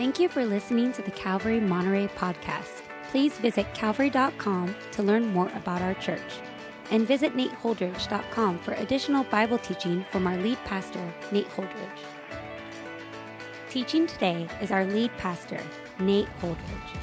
Thank you for listening to the Calvary Monterey podcast. Please visit calvary.com to learn more about our church. And visit nateholdridge.com for additional Bible teaching from our lead pastor, Nate Holdridge. Teaching today is our lead pastor, Nate Holdridge.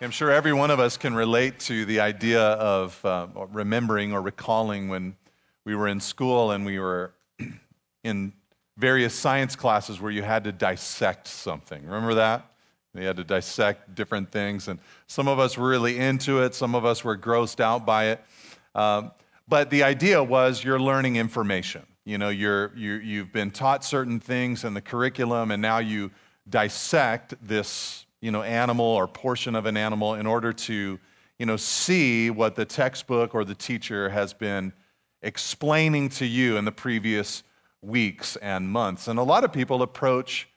I'm sure every one of us can relate to the idea of uh, remembering or recalling when we were in school and we were in various science classes where you had to dissect something. Remember that? You had to dissect different things, and some of us were really into it, some of us were grossed out by it. Um, but the idea was you're learning information. You know, you're, you, you've been taught certain things in the curriculum, and now you dissect this you know, animal or portion of an animal in order to, you know, see what the textbook or the teacher has been explaining to you in the previous weeks and months. And a lot of people approach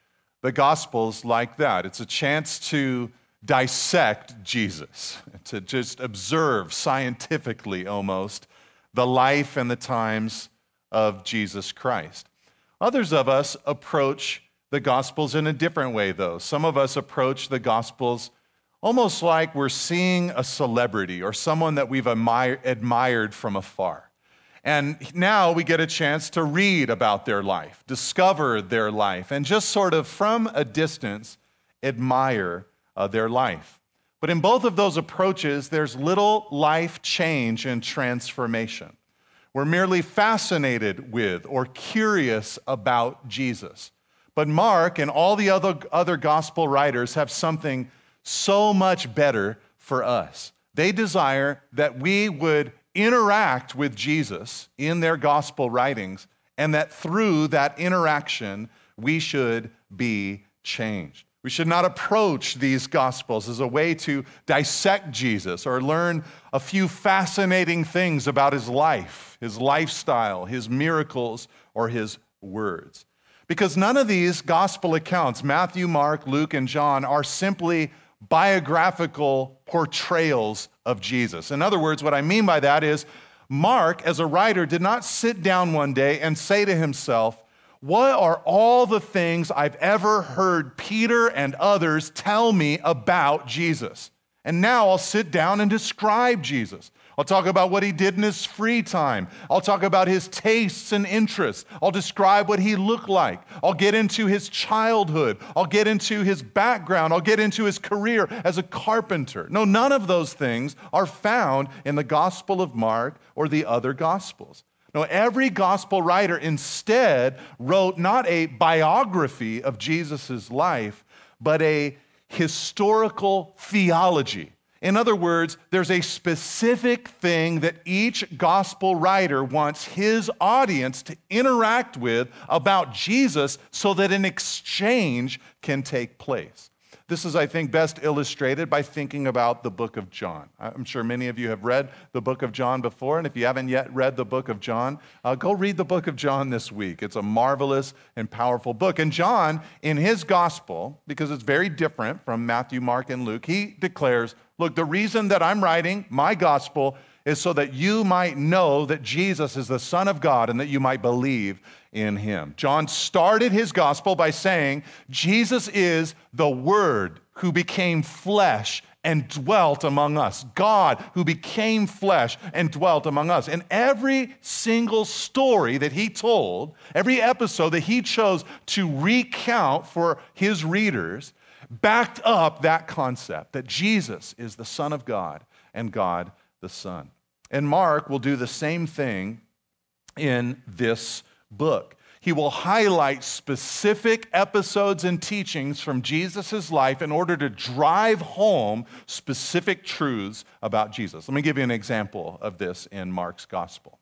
the Gospels like that. It's a chance to dissect Jesus, to just observe scientifically almost the life and the times of Jesus Christ. Others of us approach the Gospels in a different way, though. Some of us approach the Gospels almost like we're seeing a celebrity or someone that we've admired from afar. And now we get a chance to read about their life, discover their life, and just sort of from a distance admire uh, their life. But in both of those approaches, there's little life change and transformation. We're merely fascinated with or curious about Jesus. But Mark and all the other, other gospel writers have something so much better for us. They desire that we would interact with Jesus in their gospel writings, and that through that interaction, we should be changed. We should not approach these gospels as a way to dissect Jesus or learn a few fascinating things about his life, his lifestyle, his miracles, or his words. Because none of these gospel accounts, Matthew, Mark, Luke, and John, are simply biographical portrayals of Jesus. In other words, what I mean by that is Mark, as a writer, did not sit down one day and say to himself, What are all the things I've ever heard Peter and others tell me about Jesus? And now I'll sit down and describe Jesus. I'll talk about what he did in his free time. I'll talk about his tastes and interests. I'll describe what he looked like. I'll get into his childhood. I'll get into his background. I'll get into his career as a carpenter. No, none of those things are found in the Gospel of Mark or the other Gospels. No, every gospel writer instead wrote not a biography of Jesus' life, but a historical theology in other words, there's a specific thing that each gospel writer wants his audience to interact with about Jesus so that an exchange can take place. This is, I think, best illustrated by thinking about the book of John. I'm sure many of you have read the book of John before, and if you haven't yet read the book of John, uh, go read the book of John this week. It's a marvelous and powerful book. And John, in his gospel, because it's very different from Matthew, Mark, and Luke, he declares Look, the reason that I'm writing my gospel is so that you might know that Jesus is the Son of God and that you might believe in him. John started his gospel by saying, Jesus is the Word who became flesh and dwelt among us. God who became flesh and dwelt among us. And every single story that he told, every episode that he chose to recount for his readers, backed up that concept that Jesus is the Son of God and God the Son. And Mark will do the same thing in this book. He will highlight specific episodes and teachings from Jesus' life in order to drive home specific truths about Jesus. Let me give you an example of this in Mark's gospel.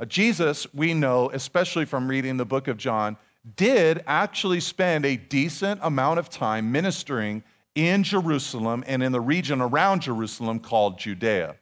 Uh, Jesus, we know, especially from reading the book of John, did actually spend a decent amount of time ministering in Jerusalem and in the region around Jerusalem called Judea.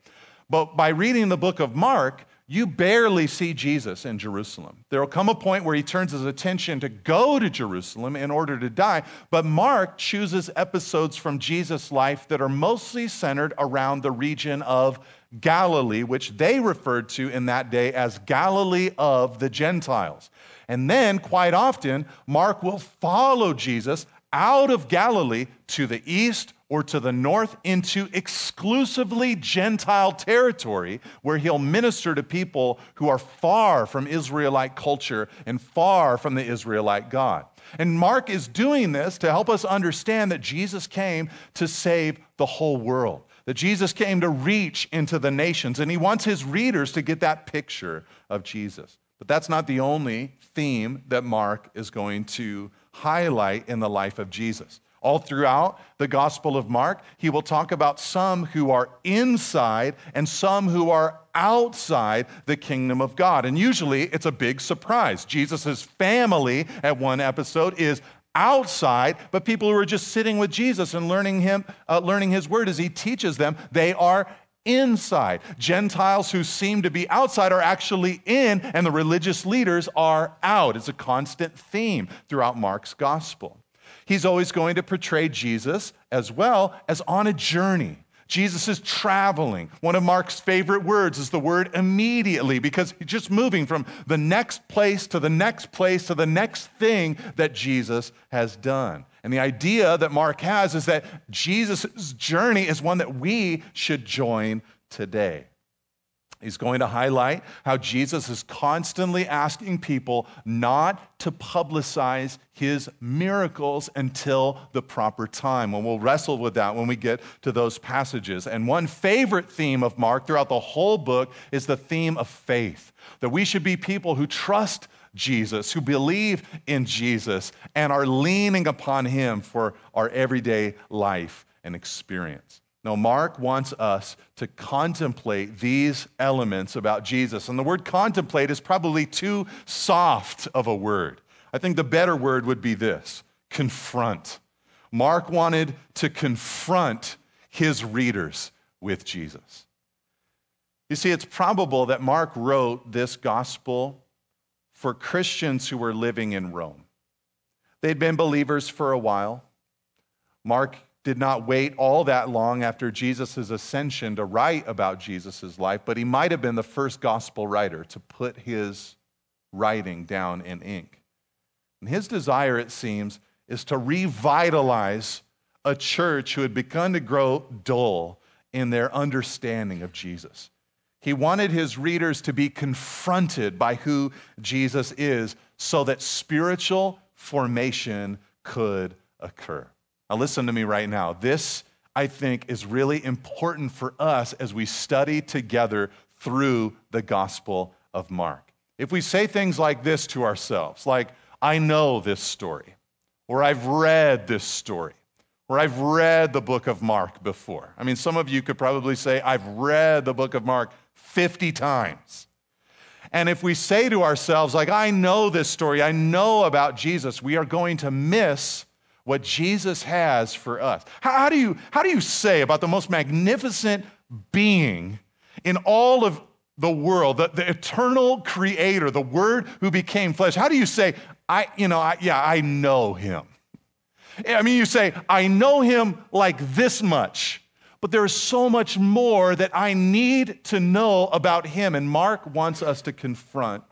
But by reading the book of Mark, you barely see Jesus in Jerusalem. There will come a point where he turns his attention to go to Jerusalem in order to die, but Mark chooses episodes from Jesus' life that are mostly centered around the region of Galilee, which they referred to in that day as Galilee of the Gentiles. And then, quite often, Mark will follow Jesus out of Galilee to the east or to the north into exclusively Gentile territory where he'll minister to people who are far from Israelite culture and far from the Israelite God. And Mark is doing this to help us understand that Jesus came to save the whole world, that Jesus came to reach into the nations, and he wants his readers to get that picture of Jesus. But that's not the only theme that Mark is going to highlight in the life of Jesus. All throughout the Gospel of Mark, he will talk about some who are inside and some who are outside the kingdom of God. And usually it's a big surprise. Jesus' family at one episode is outside, but people who are just sitting with Jesus and learning him, uh, learning his word as he teaches them, they are inside. Gentiles who seem to be outside are actually in, and the religious leaders are out. It's a constant theme throughout Mark's gospel. He's always going to portray Jesus as well as on a journey. Jesus is traveling. One of Mark's favorite words is the word immediately because he's just moving from the next place to the next place to the next thing that Jesus has done. And the idea that Mark has is that Jesus' journey is one that we should join today. He's going to highlight how Jesus is constantly asking people not to publicize his miracles until the proper time. And we'll wrestle with that when we get to those passages. And one favorite theme of Mark throughout the whole book is the theme of faith that we should be people who trust Jesus, who believe in Jesus, and are leaning upon him for our everyday life and experience. No, Mark wants us to contemplate these elements about Jesus. And the word contemplate is probably too soft of a word. I think the better word would be this confront. Mark wanted to confront his readers with Jesus. You see, it's probable that Mark wrote this gospel for Christians who were living in Rome. They'd been believers for a while. Mark did not wait all that long after Jesus' ascension to write about Jesus' life, but he might have been the first gospel writer to put his writing down in ink. And his desire, it seems, is to revitalize a church who had begun to grow dull in their understanding of Jesus. He wanted his readers to be confronted by who Jesus is so that spiritual formation could occur. Now, listen to me right now. This, I think, is really important for us as we study together through the Gospel of Mark. If we say things like this to ourselves, like, I know this story, or I've read this story, or I've read the book of Mark before. I mean, some of you could probably say, I've read the book of Mark 50 times. And if we say to ourselves, like, I know this story, I know about Jesus, we are going to miss what Jesus has for us. How, how, do you, how do you say about the most magnificent being in all of the world, the, the eternal creator, the word who became flesh? How do you say, I, you know, I, yeah, I know him? I mean, you say, I know him like this much, but there is so much more that I need to know about him. And Mark wants us to confront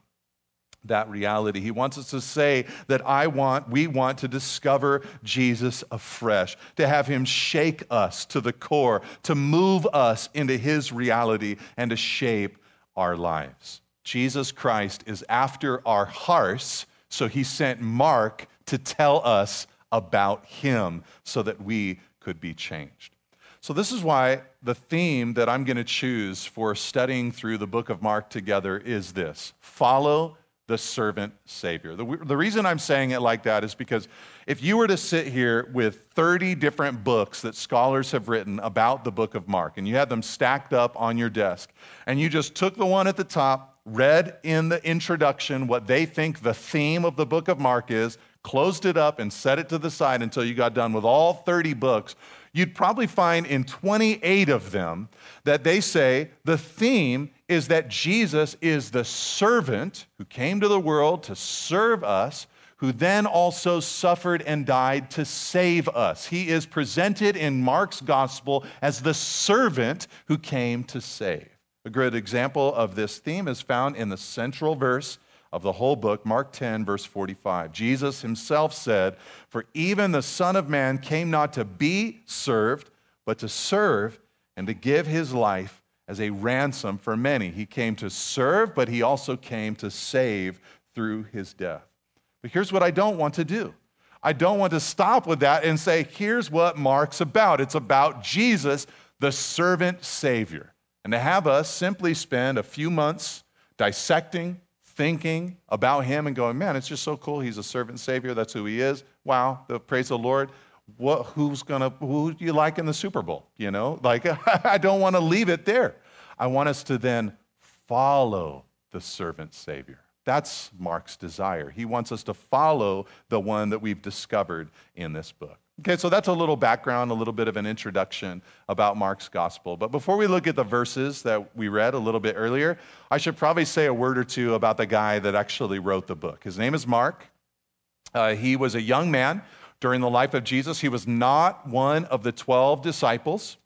that reality. He wants us to say that I want, we want to discover Jesus afresh, to have him shake us to the core, to move us into his reality and to shape our lives. Jesus Christ is after our hearts, so he sent Mark to tell us about him so that we could be changed. So, this is why the theme that I'm going to choose for studying through the book of Mark together is this follow the servant Savior. The, the reason I'm saying it like that is because if you were to sit here with 30 different books that scholars have written about the book of Mark, and you had them stacked up on your desk, and you just took the one at the top, read in the introduction what they think the theme of the book of Mark is, closed it up, and set it to the side until you got done with all 30 books, you'd probably find in 28 of them that they say the theme is that Jesus is the servant who came to the world to serve us, who then also suffered and died to save us. He is presented in Mark's gospel as the servant who came to save. A good example of this theme is found in the central verse of the whole book, Mark 10, verse 45. Jesus himself said, For even the Son of Man came not to be served, but to serve and to give his life as a ransom for many. He came to serve, but he also came to save through his death. But here's what I don't want to do. I don't want to stop with that and say, here's what Mark's about. It's about Jesus, the servant Savior. And to have us simply spend a few months dissecting, thinking about him and going, man, it's just so cool. He's a servant savior. That's who he is. Wow, the, praise the Lord. What, who's gonna, who do you like in the Super Bowl? You know, like I don't want to leave it there. I want us to then follow the servant savior. That's Mark's desire. He wants us to follow the one that we've discovered in this book. Okay, so that's a little background, a little bit of an introduction about Mark's gospel. But before we look at the verses that we read a little bit earlier, I should probably say a word or two about the guy that actually wrote the book. His name is Mark. Uh, he was a young man during the life of Jesus. He was not one of the 12 disciples.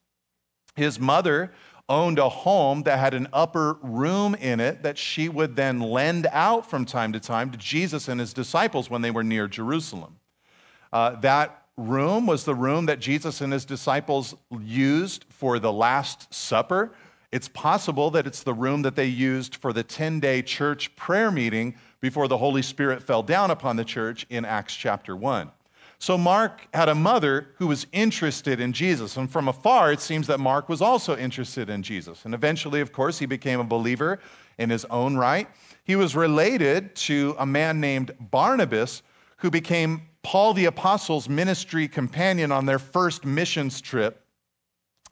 His mother owned a home that had an upper room in it that she would then lend out from time to time to Jesus and his disciples when they were near Jerusalem. Uh, that room was the room that Jesus and his disciples used for the Last Supper. It's possible that it's the room that they used for the 10 day church prayer meeting before the Holy Spirit fell down upon the church in Acts chapter 1. So, Mark had a mother who was interested in Jesus. And from afar, it seems that Mark was also interested in Jesus. And eventually, of course, he became a believer in his own right. He was related to a man named Barnabas who became Paul the Apostle's ministry companion on their first missions trip.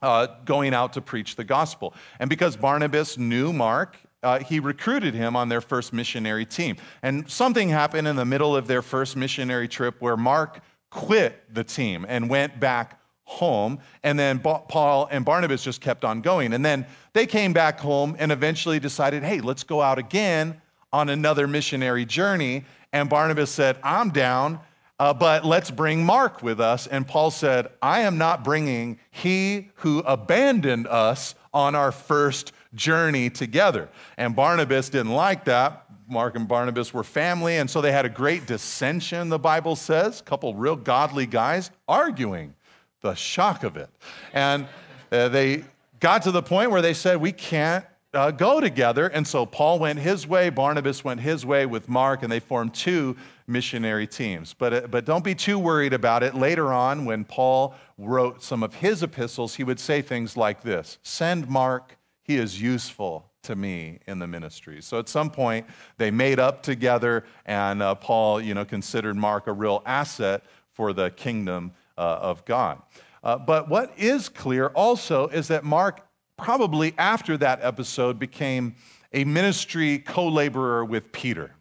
Uh, going out to preach the gospel. And because Barnabas knew Mark, uh, he recruited him on their first missionary team. And something happened in the middle of their first missionary trip where Mark quit the team and went back home. And then Paul and Barnabas just kept on going. And then they came back home and eventually decided, hey, let's go out again on another missionary journey. And Barnabas said, I'm down uh, but let's bring Mark with us. And Paul said, I am not bringing he who abandoned us on our first journey together. And Barnabas didn't like that. Mark and Barnabas were family, and so they had a great dissension, the Bible says. A couple real godly guys arguing, the shock of it. And uh, they got to the point where they said, We can't uh, go together. And so Paul went his way, Barnabas went his way with Mark, and they formed two missionary teams. But, uh, but don't be too worried about it. Later on, when Paul wrote some of his epistles, he would say things like this Send Mark, he is useful to me in the ministry. So at some point, they made up together, and uh, Paul you know, considered Mark a real asset for the kingdom uh, of God. Uh, but what is clear also is that Mark probably after that episode became a ministry co laborer with Peter.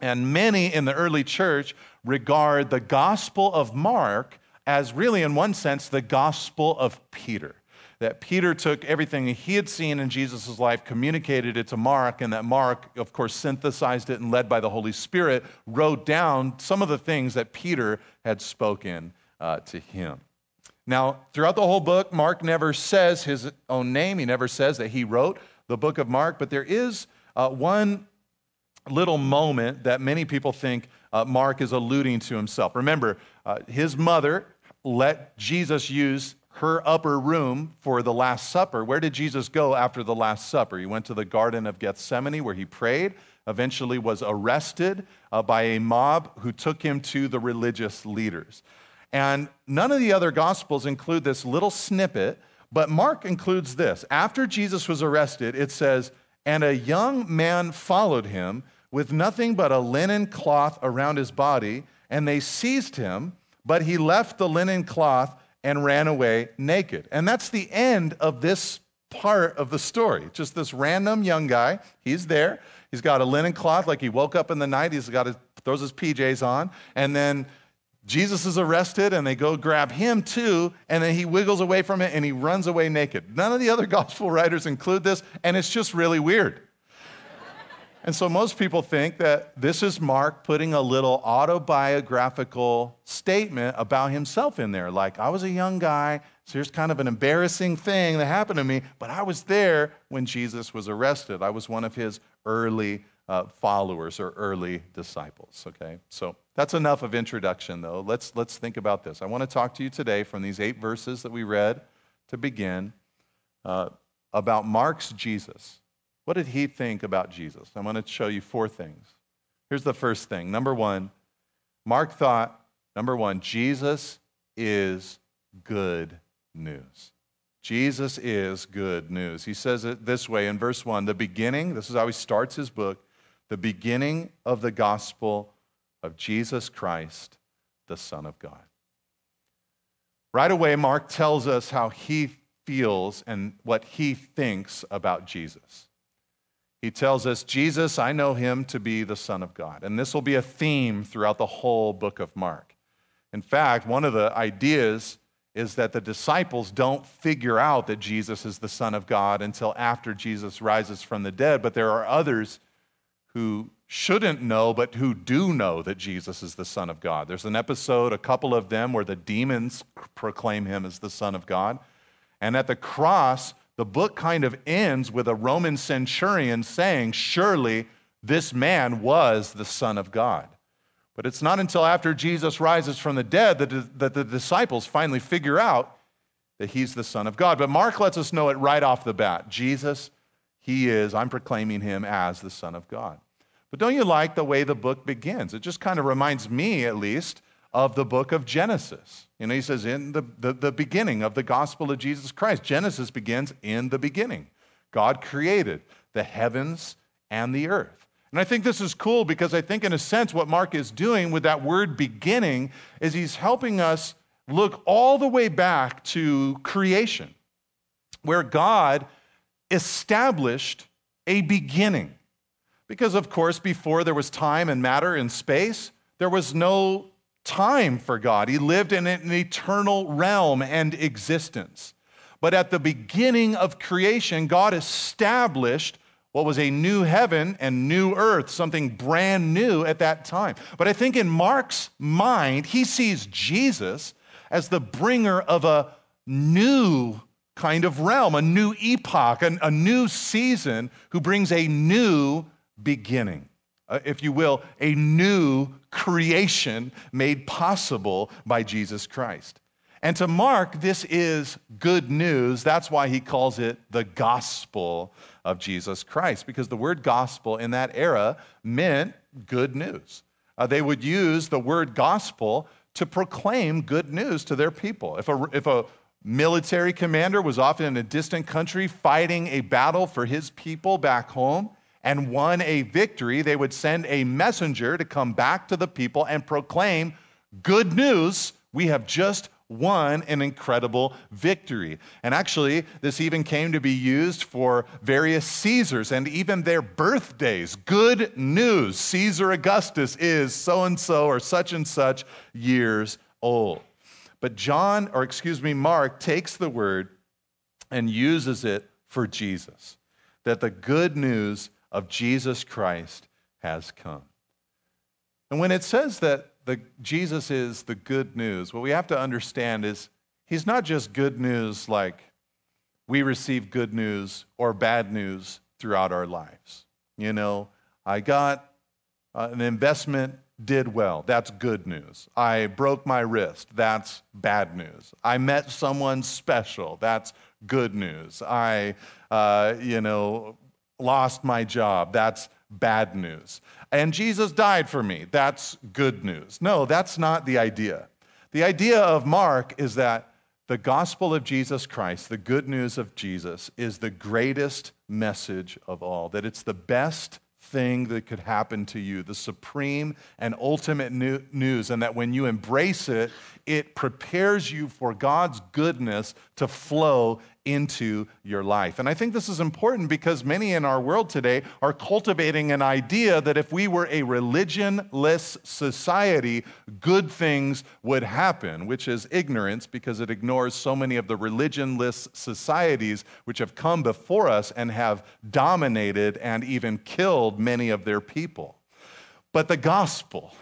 And many in the early church regard the gospel of Mark as really, in one sense, the gospel of Peter. That Peter took everything he had seen in Jesus' life, communicated it to Mark, and that Mark, of course, synthesized it and, led by the Holy Spirit, wrote down some of the things that Peter had spoken uh, to him. Now, throughout the whole book, Mark never says his own name. He never says that he wrote the book of Mark, but there is uh, one little moment that many people think uh, Mark is alluding to himself. Remember, uh, his mother let Jesus use her upper room for the Last Supper. Where did Jesus go after the Last Supper? He went to the Garden of Gethsemane where he prayed, eventually was arrested uh, by a mob who took him to the religious leaders. And none of the other gospels include this little snippet, but Mark includes this. After Jesus was arrested, it says, And a young man followed him with nothing but a linen cloth around his body, and they seized him, but he left the linen cloth and ran away naked. And that's the end of this part of the story. Just this random young guy, he's there. He's got a linen cloth, like he woke up in the night, he's got his, throws his PJs on, and then Jesus is arrested and they go grab him too, and then he wiggles away from it and he runs away naked. None of the other gospel writers include this, and it's just really weird. And so most people think that this is Mark putting a little autobiographical statement about himself in there. Like, I was a young guy, so here's kind of an embarrassing thing that happened to me, but I was there when Jesus was arrested. I was one of his early uh, followers or early disciples, okay? So that's enough of introduction, though. Let's, let's think about this. I want to talk to you today from these eight verses that we read to begin uh, about Mark's Jesus. What did he think about Jesus? I'm going to show you four things. Here's the first thing. Number one, Mark thought, number one, Jesus is good news. Jesus is good news. He says it this way in verse 1 the beginning, this is how he starts his book, the beginning of the gospel of Jesus Christ, the Son of God. Right away, Mark tells us how he feels and what he thinks about Jesus he tells us, Jesus, I know him to be the Son of God. And this will be a theme throughout the whole book of Mark. In fact, one of the ideas is that the disciples don't figure out that Jesus is the Son of God until after Jesus rises from the dead, but there are others who shouldn't know, but who do know that Jesus is the Son of God. There's an episode, a couple of them, where the demons proclaim him as the Son of God. And at the cross, the book kind of ends with a Roman centurion saying, Surely this man was the Son of God. But it's not until after Jesus rises from the dead that, that the disciples finally figure out that he's the Son of God. But Mark lets us know it right off the bat Jesus, he is, I'm proclaiming him as the Son of God. But don't you like the way the book begins? It just kind of reminds me, at least, of the book of Genesis. You know, he says, in the, the, the, beginning of the gospel of Jesus Christ, Genesis begins in the beginning. God created the heavens and the earth. And I think this is cool because I think, in a sense, what Mark is doing with that word beginning is he's helping us look all the way back to creation, where God established a beginning. Because, of course, before there was time and matter and space, there was no time for God. He lived in an eternal realm and existence. But at the beginning of creation, God established what was a new heaven and new earth, something brand new at that time. But I think in Mark's mind, he sees Jesus as the bringer of a new kind of realm, a new epoch, a, new season who brings a new beginning uh, if you will, a new creation made possible by Jesus Christ. And to Mark, this is good news. That's why he calls it the gospel of Jesus Christ, because the word gospel in that era meant good news. Uh, they would use the word gospel to proclaim good news to their people. If a, if a military commander was often in a distant country fighting a battle for his people back home, and won a victory, they would send a messenger to come back to the people and proclaim good news. We have just won an incredible victory. And actually, this even came to be used for various Caesars and even their birthdays. Good news Caesar Augustus is so and so or such and such years old. But John, or excuse me, Mark takes the word and uses it for Jesus. That the good news of Jesus Christ has come. And when it says that the, Jesus is the good news, what we have to understand is he's not just good news like we receive good news or bad news throughout our lives. You know, I got uh, an investment did well. That's good news. I broke my wrist. That's bad news. I met someone special. That's good news. I, uh, you know, lost my job. That's bad news. And Jesus died for me. That's good news. No, that's not the idea. The idea of Mark is that the gospel of Jesus Christ, the good news of Jesus, is the greatest message of all, that it's the best thing that could happen to you, the supreme and ultimate news, and that when you embrace it, it prepares you for God's goodness to flow into your life. And I think this is important because many in our world today are cultivating an idea that if we were a religionless society, good things would happen, which is ignorance because it ignores so many of the religionless societies which have come before us and have dominated and even killed many of their people. But the gospel,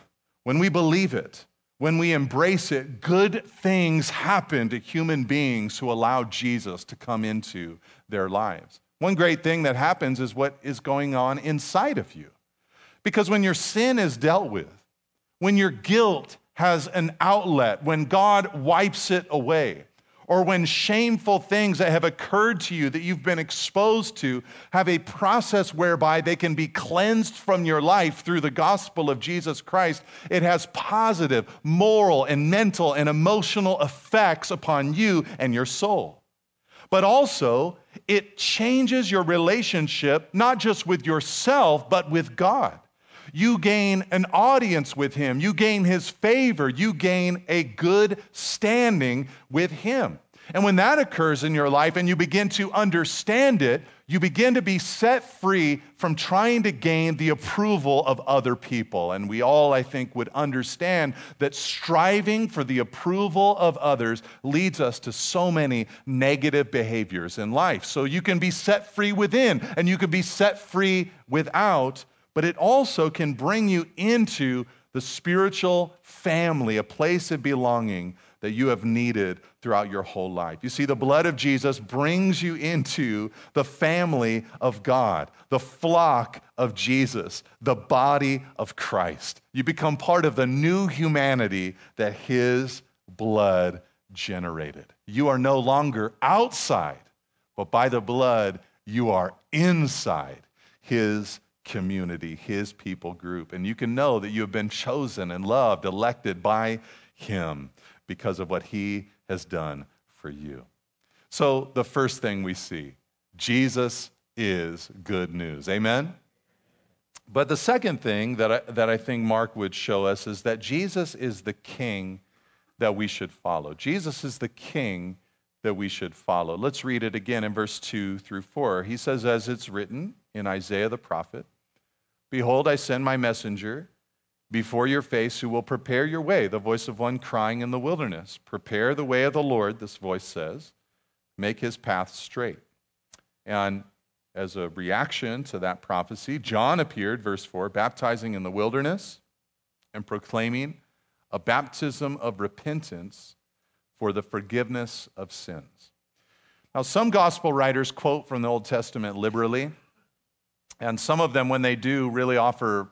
when we believe it, when we embrace it, good things happen to human beings who allow Jesus to come into their lives. One great thing that happens is what is going on inside of you. Because when your sin is dealt with, when your guilt has an outlet, when God wipes it away, or when shameful things that have occurred to you that you've been exposed to have a process whereby they can be cleansed from your life through the gospel of Jesus Christ, it has positive moral and mental and emotional effects upon you and your soul. But also, it changes your relationship, not just with yourself, but with God. You gain an audience with him. You gain his favor. You gain a good standing with him. And when that occurs in your life and you begin to understand it, you begin to be set free from trying to gain the approval of other people. And we all, I think, would understand that striving for the approval of others leads us to so many negative behaviors in life. So you can be set free within and you can be set free without but it also can bring you into the spiritual family, a place of belonging that you have needed throughout your whole life. You see, the blood of Jesus brings you into the family of God, the flock of Jesus, the body of Christ. You become part of the new humanity that his blood generated. You are no longer outside, but by the blood, you are inside his community, his people group. And you can know that you have been chosen and loved, elected by him because of what he has done for you. So, the first thing we see Jesus is good news. Amen? But the second thing that I, that I think Mark would show us is that Jesus is the king that we should follow. Jesus is the king that we should follow. Let's read it again in verse 2 through 4. He says, As it's written in Isaiah the prophet, Behold, I send my messenger before your face who will prepare your way, the voice of one crying in the wilderness. Prepare the way of the Lord, this voice says, make his path straight. And as a reaction to that prophecy, John appeared, verse 4, baptizing in the wilderness and proclaiming a baptism of repentance for the forgiveness of sins. Now, some gospel writers quote from the Old Testament liberally and some of them, when they do, really offer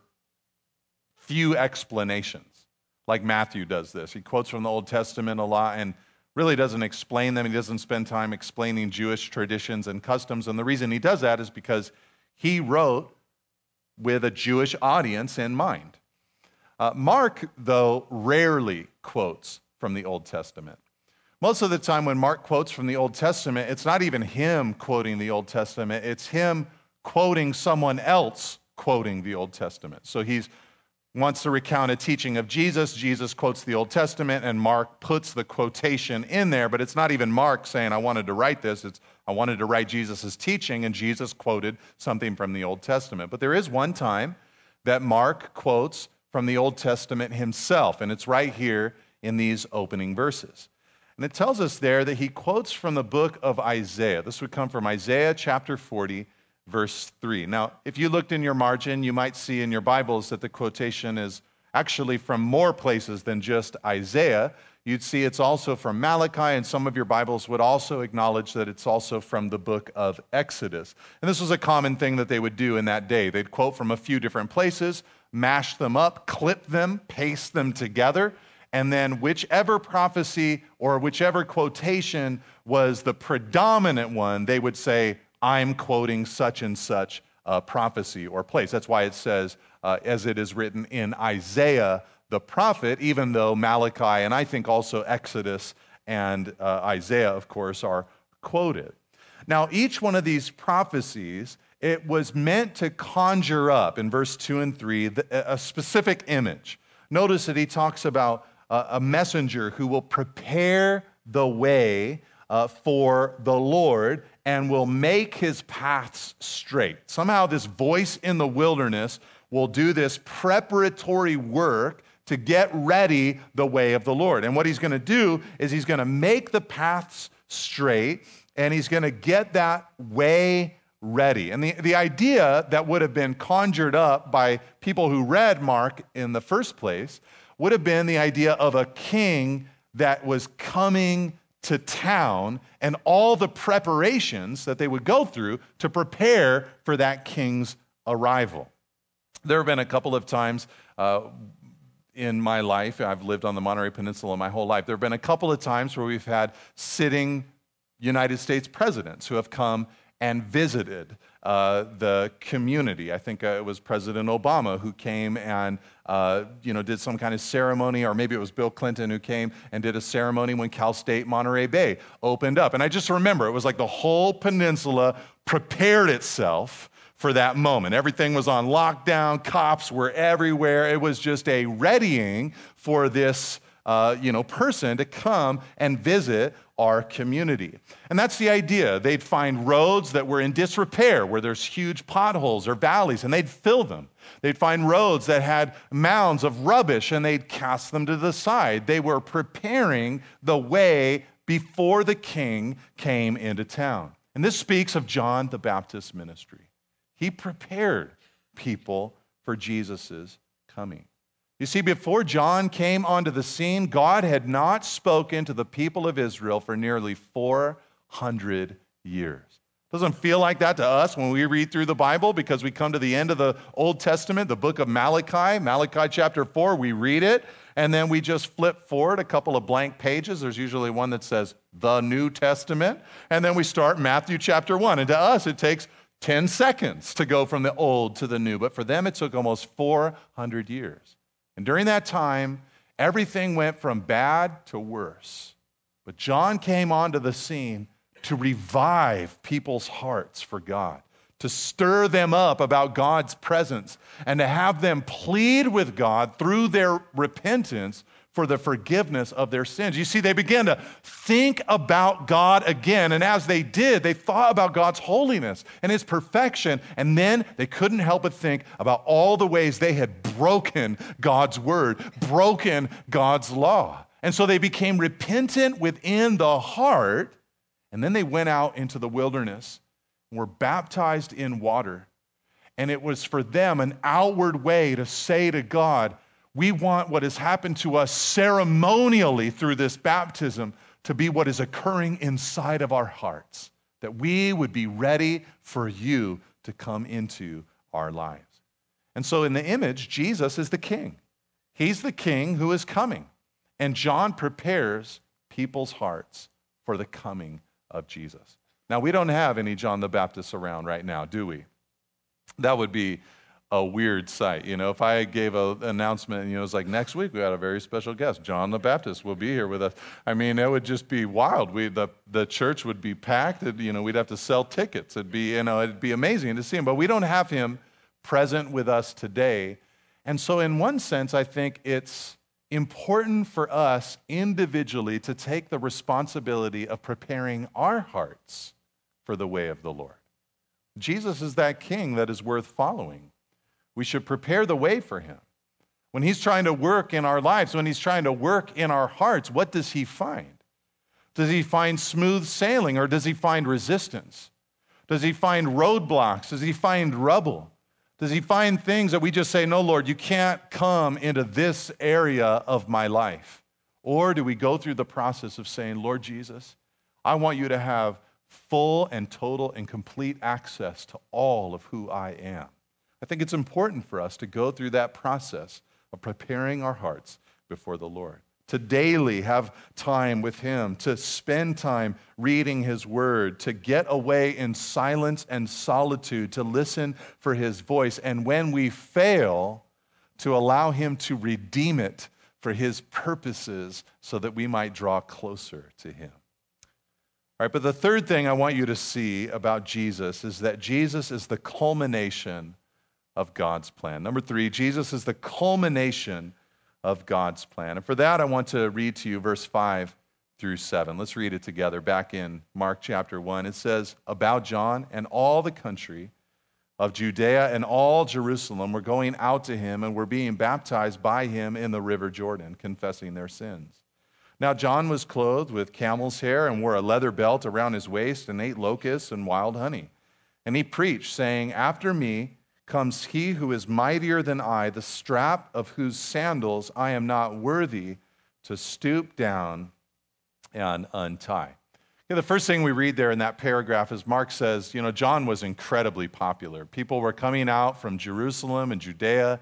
few explanations, like Matthew does this. He quotes from the Old Testament a lot and really doesn't explain them. He doesn't spend time explaining Jewish traditions and customs. And the reason he does that is because he wrote with a Jewish audience in mind. Uh, Mark, though, rarely quotes from the Old Testament. Most of the time, when Mark quotes from the Old Testament, it's not even him quoting the Old Testament, it's him quoting someone else quoting the Old Testament. So he wants to recount a teaching of Jesus. Jesus quotes the Old Testament, and Mark puts the quotation in there, but it's not even Mark saying, I wanted to write this. It's, I wanted to write Jesus' teaching, and Jesus quoted something from the Old Testament. But there is one time that Mark quotes from the Old Testament himself, and it's right here in these opening verses. And it tells us there that he quotes from the book of Isaiah. This would come from Isaiah chapter 40 verse 3. Now, if you looked in your margin, you might see in your Bibles that the quotation is actually from more places than just Isaiah. You'd see it's also from Malachi, and some of your Bibles would also acknowledge that it's also from the book of Exodus. And this was a common thing that they would do in that day. They'd quote from a few different places, mash them up, clip them, paste them together, and then whichever prophecy or whichever quotation was the predominant one, they would say, I'm quoting such and such a prophecy or place. That's why it says, uh, as it is written in Isaiah the prophet, even though Malachi and I think also Exodus and uh, Isaiah, of course, are quoted. Now, each one of these prophecies, it was meant to conjure up, in verse 2 and 3, a specific image. Notice that he talks about uh, a messenger who will prepare the way uh, for the Lord and will make his paths straight. Somehow, this voice in the wilderness will do this preparatory work to get ready the way of the Lord. And what he's going to do is he's going to make the paths straight and he's going to get that way ready. And the, the idea that would have been conjured up by people who read Mark in the first place would have been the idea of a king that was coming to town and all the preparations that they would go through to prepare for that king's arrival. There have been a couple of times uh, in my life, I've lived on the Monterey Peninsula my whole life. There have been a couple of times where we've had sitting United States presidents who have come and visited uh, the community. I think uh, it was President Obama who came and uh, you know did some kind of ceremony, or maybe it was Bill Clinton who came and did a ceremony when Cal State Monterey Bay opened up. And I just remember it was like the whole peninsula prepared itself for that moment. Everything was on lockdown, cops were everywhere. It was just a readying for this uh, you know, person to come and visit our community. And that's the idea. They'd find roads that were in disrepair, where there's huge potholes or valleys, and they'd fill them. They'd find roads that had mounds of rubbish, and they'd cast them to the side. They were preparing the way before the king came into town. And this speaks of John the Baptist's ministry. He prepared people for Jesus' coming. You see, before John came onto the scene, God had not spoken to the people of Israel for nearly 400 years. Doesn't feel like that to us when we read through the Bible because we come to the end of the Old Testament, the book of Malachi, Malachi chapter 4, we read it, and then we just flip forward a couple of blank pages. There's usually one that says the New Testament, and then we start Matthew chapter 1. And to us, it takes 10 seconds to go from the old to the new, but for them it took almost 400 years. And during that time, everything went from bad to worse. But John came onto the scene to revive people's hearts for God, to stir them up about God's presence, and to have them plead with God through their repentance for the forgiveness of their sins. You see, they began to think about God again. And as they did, they thought about God's holiness and his perfection. And then they couldn't help but think about all the ways they had broken God's word, broken God's law. And so they became repentant within the heart. And then they went out into the wilderness and were baptized in water. And it was for them an outward way to say to God, we want what has happened to us ceremonially through this baptism to be what is occurring inside of our hearts, that we would be ready for you to come into our lives. And so, in the image, Jesus is the king. He's the king who is coming. And John prepares people's hearts for the coming of Jesus. Now, we don't have any John the Baptist around right now, do we? That would be a weird sight. You know, if I gave an announcement, you know, it's like next week we got a very special guest, John the Baptist will be here with us. I mean, it would just be wild. We the the church would be packed. It, you know, we'd have to sell tickets. It'd be you know, it'd be amazing to see him. But we don't have him present with us today, and so in one sense, I think it's important for us individually to take the responsibility of preparing our hearts for the way of the Lord. Jesus is that king that is worth following. We should prepare the way for him. When he's trying to work in our lives, when he's trying to work in our hearts, what does he find? Does he find smooth sailing or does he find resistance? Does he find roadblocks? Does he find rubble? Does he find things that we just say, No, Lord, you can't come into this area of my life? Or do we go through the process of saying, Lord Jesus, I want you to have full and total and complete access to all of who I am? I think it's important for us to go through that process of preparing our hearts before the Lord, to daily have time with Him, to spend time reading His Word, to get away in silence and solitude, to listen for His voice, and when we fail, to allow Him to redeem it for His purposes so that we might draw closer to Him. All right, but the third thing I want you to see about Jesus is that Jesus is the culmination of God's plan. Number three, Jesus is the culmination of God's plan. And for that, I want to read to you verse 5 through 7. Let's read it together back in Mark chapter 1. It says, About John and all the country of Judea and all Jerusalem were going out to him and were being baptized by him in the river Jordan, confessing their sins. Now, John was clothed with camel's hair and wore a leather belt around his waist and ate locusts and wild honey. And he preached, saying, After me comes he who is mightier than I, the strap of whose sandals I am not worthy to stoop down and untie. The first thing we read there in that paragraph is Mark says, you know, John was incredibly popular. People were coming out from Jerusalem and Judea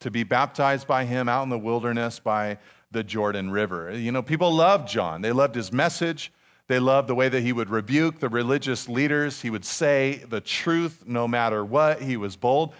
to be baptized by him out in the wilderness by the Jordan River. You know, people loved John. They loved his message. They loved the way that he would rebuke the religious leaders. He would say the truth no matter what. He was bold.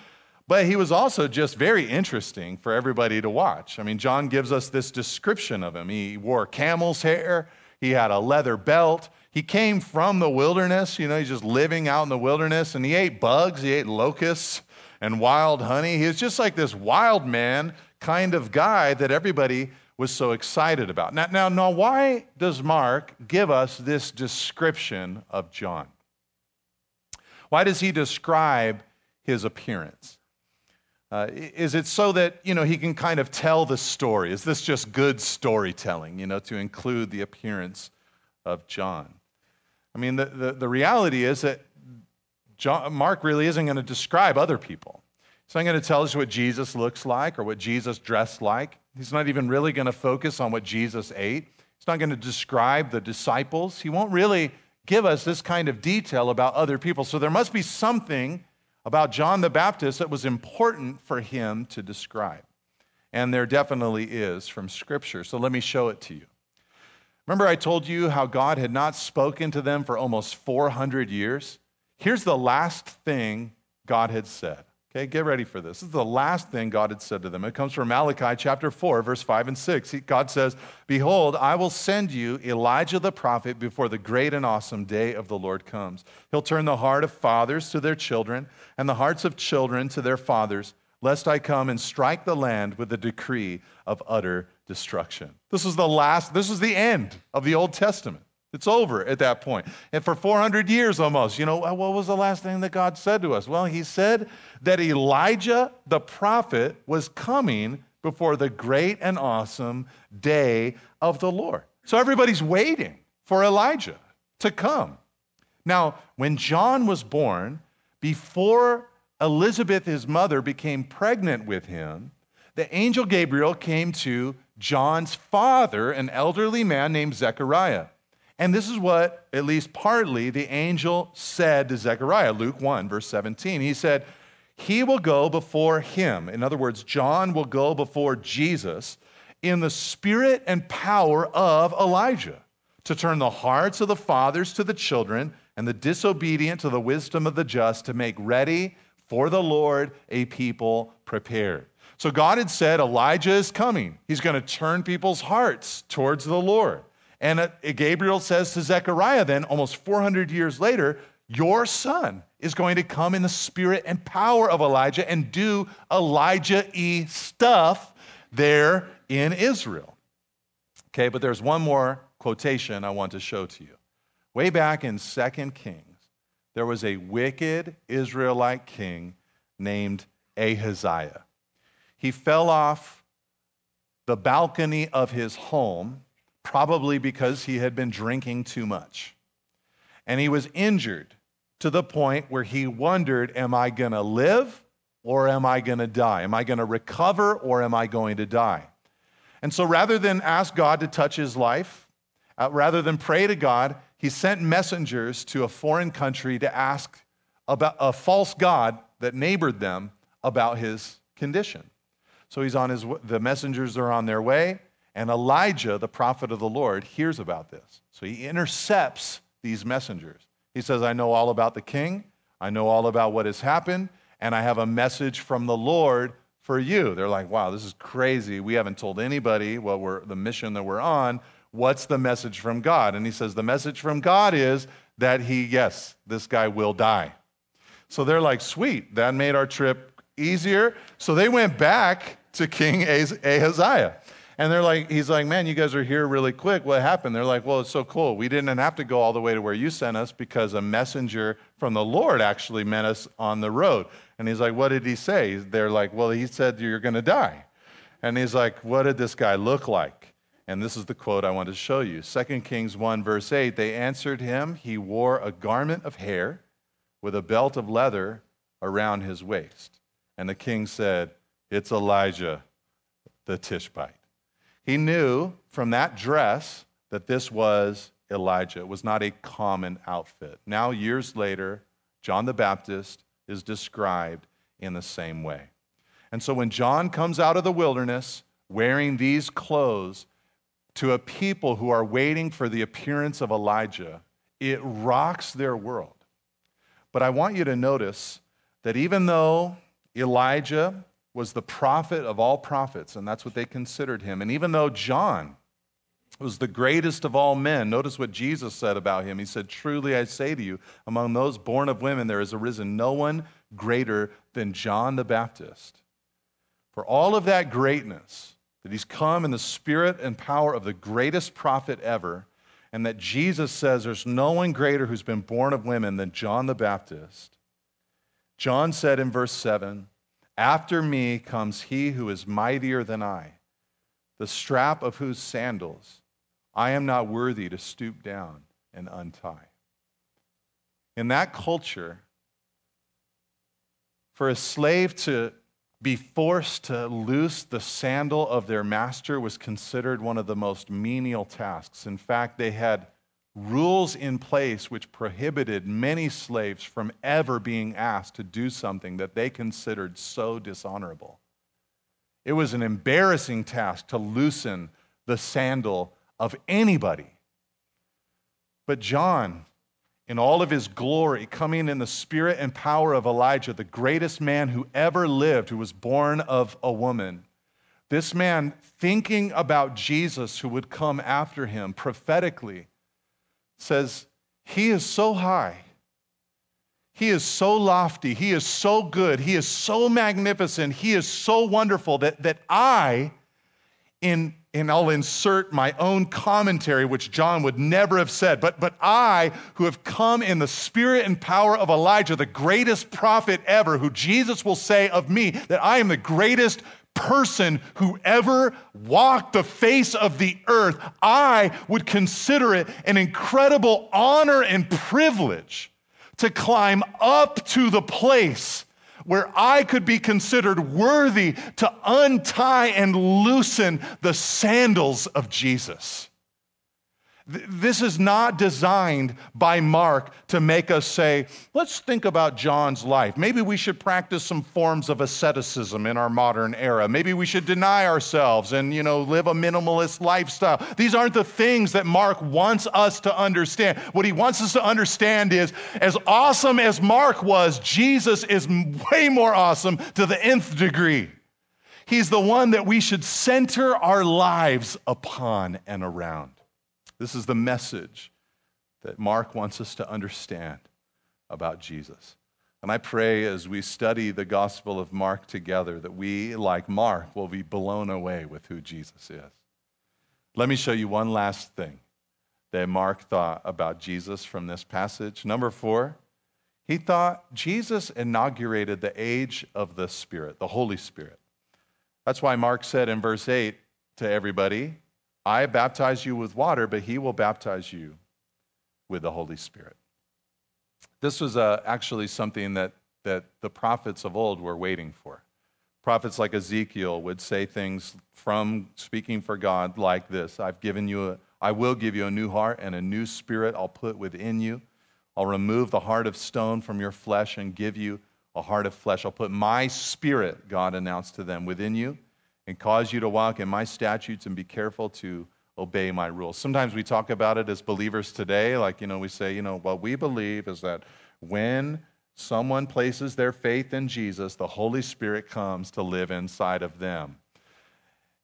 But he was also just very interesting for everybody to watch. I mean, John gives us this description of him. He wore camel's hair, he had a leather belt. He came from the wilderness, you know, he's just living out in the wilderness, and he ate bugs, he ate locusts and wild honey. He was just like this wild man kind of guy that everybody was so excited about. Now, now, now, why does Mark give us this description of John? Why does he describe his appearance? Uh, is it so that you know he can kind of tell the story? Is this just good storytelling? You know, to include the appearance of John. I mean, the, the, the reality is that John, Mark really isn't going to describe other people. He's not going to tell us what Jesus looks like or what Jesus dressed like. He's not even really going to focus on what Jesus ate. He's not going to describe the disciples. He won't really give us this kind of detail about other people. So there must be something about John the Baptist that was important for him to describe. And there definitely is from Scripture. So let me show it to you. Remember, I told you how God had not spoken to them for almost 400 years? Here's the last thing God had said. Okay, get ready for this. This is the last thing God had said to them. It comes from Malachi chapter 4, verse 5 and 6. God says, Behold, I will send you Elijah the prophet before the great and awesome day of the Lord comes. He'll turn the heart of fathers to their children and the hearts of children to their fathers, lest I come and strike the land with a decree of utter destruction. This is the last, this is the end of the Old Testament. It's over at that point. And for 400 years almost, you know, uh, what was the last thing that God said to us? Well, He said that Elijah the prophet was coming before the great and awesome day of the Lord. So everybody's waiting for Elijah to come. Now, when John was born, before Elizabeth, his mother, became pregnant with him, the angel Gabriel came to John's father, an elderly man named Zechariah. And this is what, at least partly, the angel said to Zechariah, Luke 1, verse 17. He said, He will go before him. In other words, John will go before Jesus in the spirit and power of Elijah to turn the hearts of the fathers to the children and the disobedient to the wisdom of the just to make ready for the Lord a people prepared. So God had said, Elijah is coming. He's going to turn people's hearts towards the Lord. And Gabriel says to Zechariah, then, almost 400 years later, your son is going to come in the spirit and power of Elijah and do Elijah y stuff there in Israel. Okay, but there's one more quotation I want to show to you. Way back in 2 Kings, there was a wicked Israelite king named Ahaziah. He fell off the balcony of his home probably because he had been drinking too much. And he was injured to the point where he wondered Am I going to live or am I going to die? Am I going to recover or am I going to die? And so rather than ask God to touch his life, uh, rather than pray to God, he sent messengers to a foreign country to ask about a false God that neighbored them about his condition. So he's on his the messengers are on their way. And Elijah, the prophet of the Lord, hears about this. So he intercepts these messengers. He says, I know all about the king, I know all about what has happened, and I have a message from the Lord for you. They're like, wow, this is crazy. We haven't told anybody what we're, the mission that we're on. What's the message from God? And he says, the message from God is that he, yes, this guy will die. So they're like, sweet, that made our trip easier. So they went back to King Ahaziah. And they're like, he's like, man, you guys are here really quick. What happened? They're like, well, it's so cool. We didn't have to go all the way to where you sent us because a messenger from the Lord actually met us on the road. And he's like, what did he say? They're like, well, he said you're going to die. And he's like, what did this guy look like? And this is the quote I want to show you. 2 Kings 1, verse 8. They answered him, he wore a garment of hair with a belt of leather around his waist. And the king said, It's Elijah the Tishbite. He knew from that dress that this was Elijah. It was not a common outfit. Now, years later, John the Baptist is described in the same way. And so when John comes out of the wilderness wearing these clothes to a people who are waiting for the appearance of Elijah, it rocks their world. But I want you to notice that even though Elijah was the prophet of all prophets, and that's what they considered him. And even though John was the greatest of all men, notice what Jesus said about him. He said, Truly I say to you, among those born of women, there has arisen no one greater than John the Baptist. For all of that greatness, that he's come in the spirit and power of the greatest prophet ever, and that Jesus says there's no one greater who's been born of women than John the Baptist. John said in verse 7 after me comes he who is mightier than I, the strap of whose sandals I am not worthy to stoop down and untie. In that culture, for a slave to be forced to loose the sandal of their master was considered one of the most menial tasks. In fact, they had rules in place which prohibited many slaves from ever being asked to do something that they considered so dishonorable. It was an embarrassing task to loosen the sandal of anybody. But John, in all of his glory, coming in the spirit and power of Elijah, the greatest man who ever lived, who was born of a woman, this man thinking about Jesus who would come after him prophetically says, He is so high. He is so lofty. He is so good. He is so magnificent. He is so wonderful that, that I, in, and I'll insert my own commentary, which John would never have said, but, but I, who have come in the spirit and power of Elijah, the greatest prophet ever, who Jesus will say of me that I am the greatest person who ever walked the face of the earth, I would consider it an incredible honor and privilege to climb up to the place where I could be considered worthy to untie and loosen the sandals of Jesus. This is not designed by Mark to make us say, let's think about John's life. Maybe we should practice some forms of asceticism in our modern era. Maybe we should deny ourselves and, you know, live a minimalist lifestyle. These aren't the things that Mark wants us to understand. What he wants us to understand is as awesome as Mark was, Jesus is way more awesome to the nth degree. He's the one that we should center our lives upon and around. This is the message that Mark wants us to understand about Jesus. And I pray as we study the Gospel of Mark together that we, like Mark, will be blown away with who Jesus is. Let me show you one last thing that Mark thought about Jesus from this passage. Number four, he thought Jesus inaugurated the age of the Spirit, the Holy Spirit. That's why Mark said in verse 8 to everybody, I baptize you with water, but he will baptize you with the Holy Spirit. This was uh, actually something that, that the prophets of old were waiting for. Prophets like Ezekiel would say things from speaking for God like this I've given you a, I will give you a new heart and a new spirit I'll put within you. I'll remove the heart of stone from your flesh and give you a heart of flesh. I'll put my spirit, God announced to them, within you and cause you to walk in my statutes and be careful to obey my rules. Sometimes we talk about it as believers today, like, you know, we say, you know, what we believe is that when someone places their faith in Jesus, the Holy Spirit comes to live inside of them.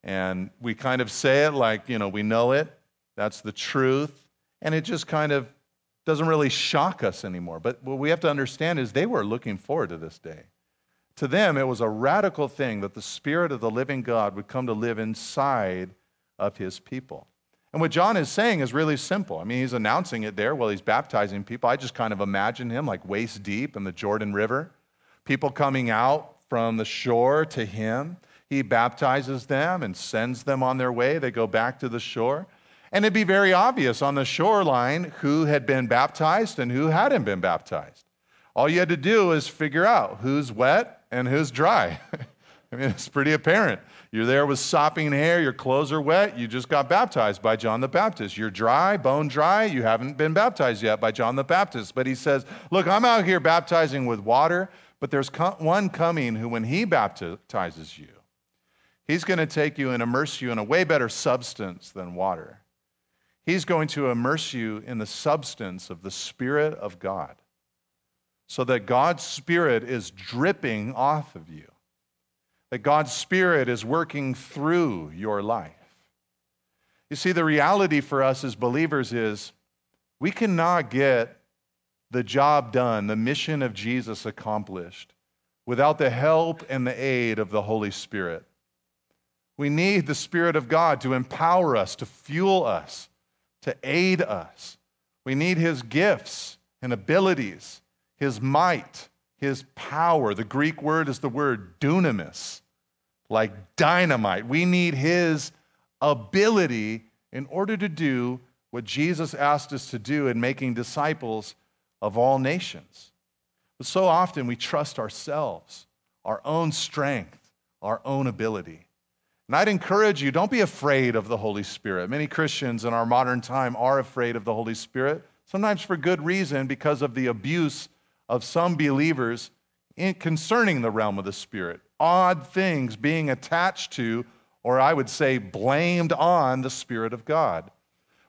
And we kind of say it like, you know, we know it, that's the truth, and it just kind of doesn't really shock us anymore. But what we have to understand is they were looking forward to this day. To them, it was a radical thing that the Spirit of the living God would come to live inside of his people. And what John is saying is really simple. I mean, he's announcing it there while he's baptizing people. I just kind of imagine him like waist deep in the Jordan River, people coming out from the shore to him. He baptizes them and sends them on their way. They go back to the shore. And it'd be very obvious on the shoreline who had been baptized and who hadn't been baptized. All you had to do is figure out who's wet and who's dry. I mean, it's pretty apparent. You're there with sopping hair, your clothes are wet, you just got baptized by John the Baptist. You're dry, bone dry, you haven't been baptized yet by John the Baptist. But he says, Look, I'm out here baptizing with water, but there's one coming who, when he baptizes you, he's going to take you and immerse you in a way better substance than water. He's going to immerse you in the substance of the Spirit of God so that God's Spirit is dripping off of you that God's Spirit is working through your life. You see, the reality for us as believers is we cannot get the job done, the mission of Jesus accomplished, without the help and the aid of the Holy Spirit. We need the Spirit of God to empower us, to fuel us, to aid us. We need His gifts and abilities, His might, his power. The Greek word is the word dunamis, like dynamite. We need his ability in order to do what Jesus asked us to do in making disciples of all nations. But so often we trust ourselves, our own strength, our own ability. And I'd encourage you, don't be afraid of the Holy Spirit. Many Christians in our modern time are afraid of the Holy Spirit, sometimes for good reason because of the abuse of some believers in, concerning the realm of the Spirit, odd things being attached to, or I would say blamed on, the Spirit of God.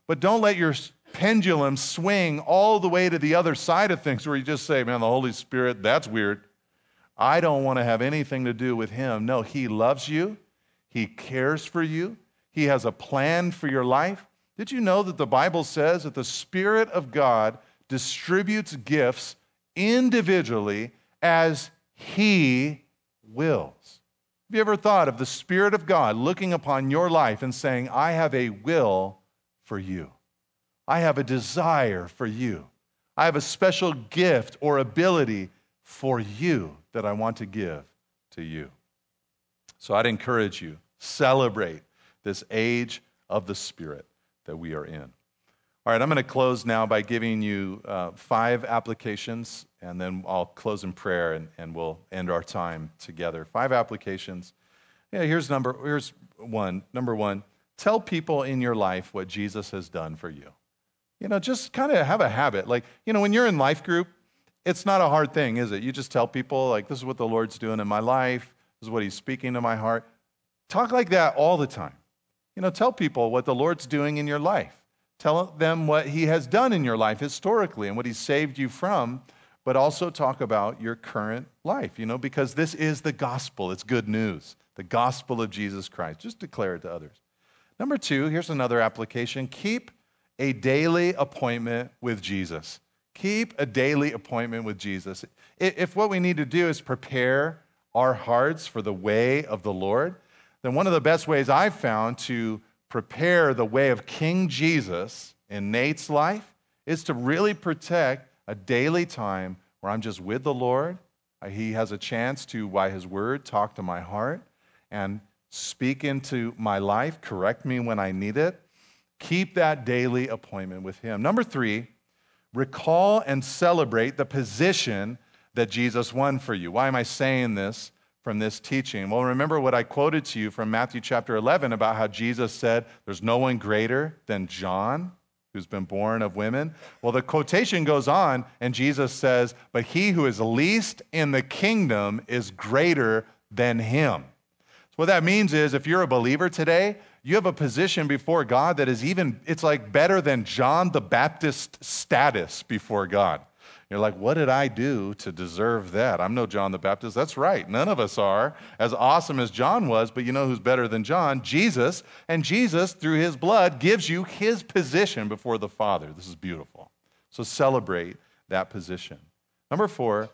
But don't let your pendulum swing all the way to the other side of things where you just say, man, the Holy Spirit, that's weird. I don't want to have anything to do with him. No, he loves you, he cares for you, he has a plan for your life. Did you know that the Bible says that the Spirit of God distributes gifts individually as He wills. Have you ever thought of the Spirit of God looking upon your life and saying, I have a will for you? I have a desire for you. I have a special gift or ability for you that I want to give to you. So I'd encourage you, celebrate this age of the Spirit that we are in. All right, I'm going to close now by giving you uh, five applications, and then I'll close in prayer and, and we'll end our time together. Five applications. Yeah, here's number here's one. Number one, tell people in your life what Jesus has done for you. You know, just kind of have a habit. Like, you know, when you're in life group, it's not a hard thing, is it? You just tell people, like, this is what the Lord's doing in my life, this is what He's speaking to my heart. Talk like that all the time. You know, tell people what the Lord's doing in your life. Tell them what he has done in your life historically and what he saved you from, but also talk about your current life, you know, because this is the gospel. It's good news, the gospel of Jesus Christ. Just declare it to others. Number two, here's another application keep a daily appointment with Jesus. Keep a daily appointment with Jesus. If what we need to do is prepare our hearts for the way of the Lord, then one of the best ways I've found to prepare the way of King Jesus in Nate's life is to really protect a daily time where I'm just with the Lord. Uh, he has a chance to, by His word, talk to my heart and speak into my life, correct me when I need it. Keep that daily appointment with Him. Number three, recall and celebrate the position that Jesus won for you. Why am I saying this? From this teaching? Well, remember what I quoted to you from Matthew chapter 11 about how Jesus said, There's no one greater than John who's been born of women. Well, the quotation goes on, and Jesus says, But he who is least in the kingdom is greater than him. So, what that means is if you're a believer today, you have a position before God that is even, it's like better than John the Baptist status before God. You're like, what did I do to deserve that? I'm no John the Baptist. That's right. None of us are as awesome as John was, but you know who's better than John? Jesus. And Jesus, through his blood, gives you his position before the Father. This is beautiful. So celebrate that position. Number four,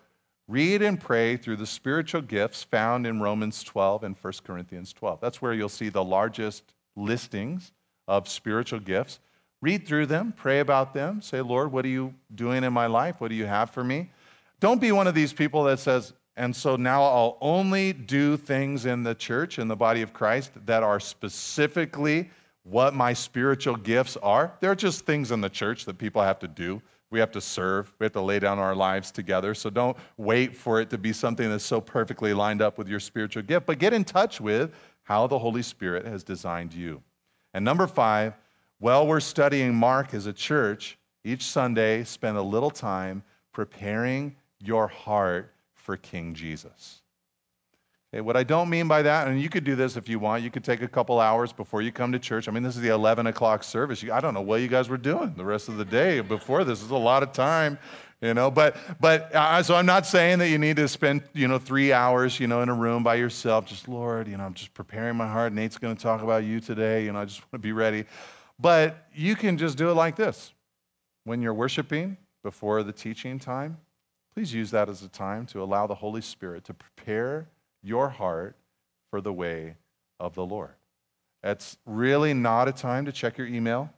Read and pray through the spiritual gifts found in Romans 12 and 1 Corinthians 12. That's where you'll see the largest listings of spiritual gifts. Read through them, pray about them, say, Lord, what are you doing in my life? What do you have for me? Don't be one of these people that says, and so now I'll only do things in the church, in the body of Christ, that are specifically what my spiritual gifts are. They're just things in the church that people have to do. We have to serve, we have to lay down our lives together. So don't wait for it to be something that's so perfectly lined up with your spiritual gift, but get in touch with how the Holy Spirit has designed you. And number five, while we're studying Mark as a church, each Sunday spend a little time preparing your heart for King Jesus. Okay, what I don't mean by that, and you could do this if you want, you could take a couple hours before you come to church. I mean, this is the 11 o'clock service. I don't know what you guys were doing the rest of the day before this. is a lot of time, you know. But, but uh, so I'm not saying that you need to spend, you know, three hours, you know, in a room by yourself. Just, Lord, you know, I'm just preparing my heart. Nate's going to talk about you today. You know, I just want to be ready. But you can just do it like this when you're worshiping before the teaching time. Please use that as a time to allow the Holy Spirit to prepare your heart for the way of the Lord. It's really not a time to check your email.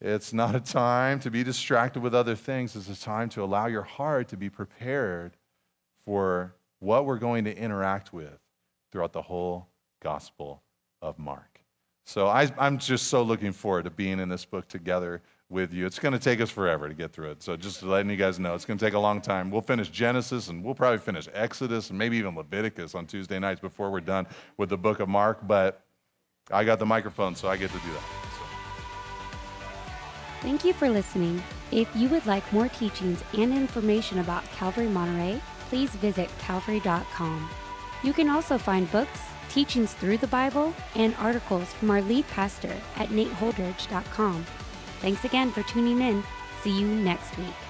It's not a time to be distracted with other things. It's a time to allow your heart to be prepared for what we're going to interact with throughout the whole Gospel of Mark. So I, am just so looking forward to being in this book together with you. It's going to take us forever to get through it. So just letting you guys know, it's going to take a long time. We'll finish Genesis and we'll probably finish Exodus and maybe even Leviticus on Tuesday nights before we're done with the book of Mark. But I got the microphone, so I get to do that. Thank you for listening. If you would like more teachings and information about Calvary Monterey, please visit calvary.com. You can also find books, teachings through the Bible, and articles from our lead pastor at nateholdridge.com. Thanks again for tuning in. See you next week.